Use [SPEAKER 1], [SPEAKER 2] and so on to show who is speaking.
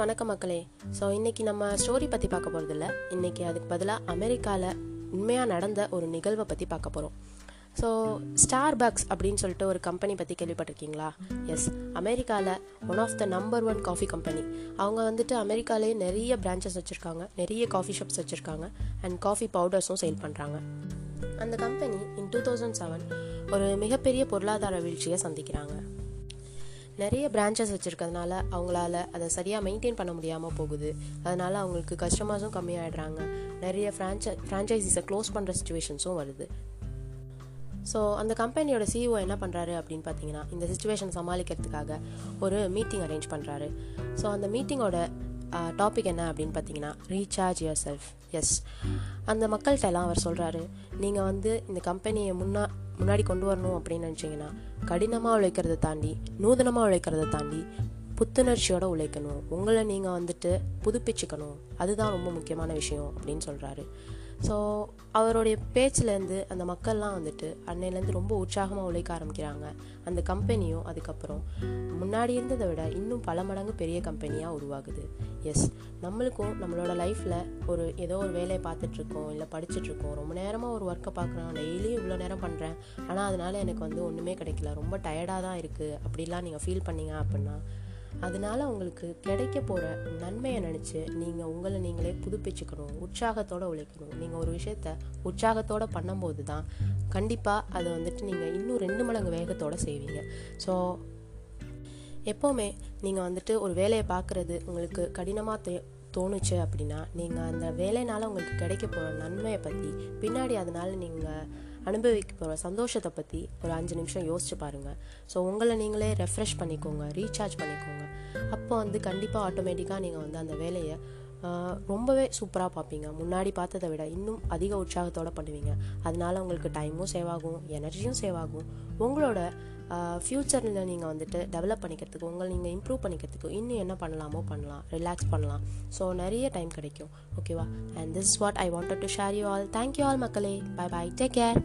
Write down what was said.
[SPEAKER 1] வணக்க மக்களே. ஸோ இன்னைக்கு நம்ம ஸ்டோரி பற்றி பார்க்க போகிறதில்ல இன்னைக்கு அதுக்கு பதிலாக அமெரிக்காவில் உண்மையாக நடந்த ஒரு நிகழ்வை பற்றி பார்க்க போகிறோம் ஸோ ஸ்டார் பக்ஸ் அப்படின்னு சொல்லிட்டு ஒரு கம்பெனி பற்றி கேள்விப்பட்டிருக்கீங்களா? எஸ் அமெரிக்காவில் one of the number one coffee company அவங்க வந்துட்டு அமெரிக்காலே நிறைய பிரான்ச்சஸ் வச்சுருக்காங்க. நிறைய காஃபி ஷாப்ஸ் வச்சுருக்காங்க. அண்ட் காஃபி பவுடர்ஸும் சேல் பண்ணுறாங்க அந்த company in two thousand seven ஒரு மிகப்பெரிய பொருளாதார வீழ்ச்சியை சந்திக்கிறாங்க. நிறைய பிரான்ச்சஸ் வச்சுருக்கிறதுனால அவங்களால அதை சரியாக மெயின்டைன் பண்ண முடியாமல் போகுது. அதனால் அவங்களுக்கு கஸ்டமர்ஸும் கம்மியாயிடுறாங்க. நிறைய ஃப்ரான்ச்சை ஃப்ரான்ச்சைசிஸை க்ளோஸ் பண்ணுற சுச்சுவேஷன்ஸும் வருது. ஸோ அந்த கம்பெனியோட சிஇஓ என்ன பண்ணுறாரு அப்படின்னு பார்த்தீங்கன்னா இந்த சுச்சுவேஷன் சமாளிக்கிறதுக்காக ஒரு மீட்டிங் அரேஞ்ச் பண்ணுறாரு ஸோ அந்த மீட்டிங்கோட டாபிக் என்ன அப்படின்னு பார்த்தீங்கன்னா ரீசார்ஜ் யுவர் செல்ஃப் எஸ் அந்த மக்கள்கிட்ட எல்லாம் அவர் சொல்கிறாரு நீங்கள் வந்து இந்த கம்பெனியை முன்னா முன்னாடி கொண்டு வரணும் அப்படின்னு நினச்சிங்கன்னா கடினமாக உழைக்கிறத தாண்டி நூதனமாக உழைக்கிறத தாண்டி புத்துணர்ச்சியோட உழைக்கணும். உங்களை நீங்கள் வந்துட்டு புதுப்பிச்சுக்கணும். அதுதான் ரொம்ப முக்கியமான விஷயம் அப்படின்னு சொல்கிறாரு ஸோ அவருடைய பேச்சிலேருந்து அந்த மக்கள்லாம் வந்துட்டு அன்னையிலேருந்து ரொம்ப உற்சாகமாக உழைக்க ஆரம்பிக்கிறாங்க. அந்த கம்பெனியும் அதுக்கப்புறம் முன்னாடி இருந்ததை விட இன்னும் பல மடங்கு பெரிய கம்பெனியாக உருவாகுது. எஸ் நம்மளுக்கும் நம்மளோட லைஃப்பில் ஒரு ஏதோ ஒரு வேலையை பார்த்துட்ருக்கோம் இல்லை படிச்சுட்ருக்கோம். ரொம்ப நேரமாக ஒரு ஒர்க்கை பார்க்குறோம். டெய்லியும் இவ்வளோ நேரம் பண்ணுறேன் ஆனால் அதனால் எனக்கு வந்து ஒன்றுமே கிடைக்கல. ரொம்ப டயர்டாக தான் இருக்குது அப்படிலாம் நீங்கள் ஃபீல் பண்ணீங்க அப்படின்னா அதனால உங்களுக்கு கிடைக்க போகிற நன்மையை நினச்சி நீங்கள் உங்களை நீங்களே புதுப்பிச்சுக்கணும். உற்சாகத்தோடு உழைக்கணும். நீங்கள் ஒரு விஷயத்த உற்சாகத்தோடு பண்ணும்போது தான் கண்டிப்பாக அதை வந்துட்டு நீங்கள் இன்னும் ரெண்டு மடங்கு வேகத்தோடு செய்வீங்க. ஸோ எப்போவுமே நீங்கள் வந்துட்டு ஒரு வேலையை பார்க்குறது உங்களுக்கு கடினமாக தே தோணுச்சு அப்படின்னா நீங்கள் அந்த வேலைனால் உங்களுக்கு கிடைக்க போகிற நன்மையை பற்றி பின்னாடி அதனால் நீங்கள் அனுபவிக்க போகிற சந்தோஷத்தை பற்றி ஒரு அஞ்சு நிமிஷம் யோசிச்சு பாருங்கள் ஸோ உங்களை நீங்களே ரெஃப்ரெஷ் பண்ணிக்கோங்க ரீசார்ஜ் பண்ணிக்கோங்க. அப்போ வந்து கண்டிப்பாக ஆட்டோமேட்டிக்காக நீங்கள் வந்து அந்த வேலையை ரொம்பவே சூப்பராக பார்ப்பீங்க. முன்னாடி பார்த்ததை விட இன்னும் அதிக உற்சாகத்தோடு பண்ணுவீங்க. அதனால உங்களுக்கு டைமும் சேவ் ஆகும் எனர்ஜியும் சேவ் ஆகும். உங்களோட ஃப்யூச்சரில் நீங்கள் வந்துட்டு டெவலப் பண்ணிக்கிறதுக்கு உங்களை நீங்கள் இம்ப்ரூவ் பண்ணிக்கிறதுக்கு இன்னும் என்ன பண்ணலாமோ பண்ணலாம். ரிலாக்ஸ் பண்ணலாம். ஸோ நிறைய டைம் கிடைக்கும். ஓகேவா and this what I wanted to share you all thank you all மக்களே. Bye bye take care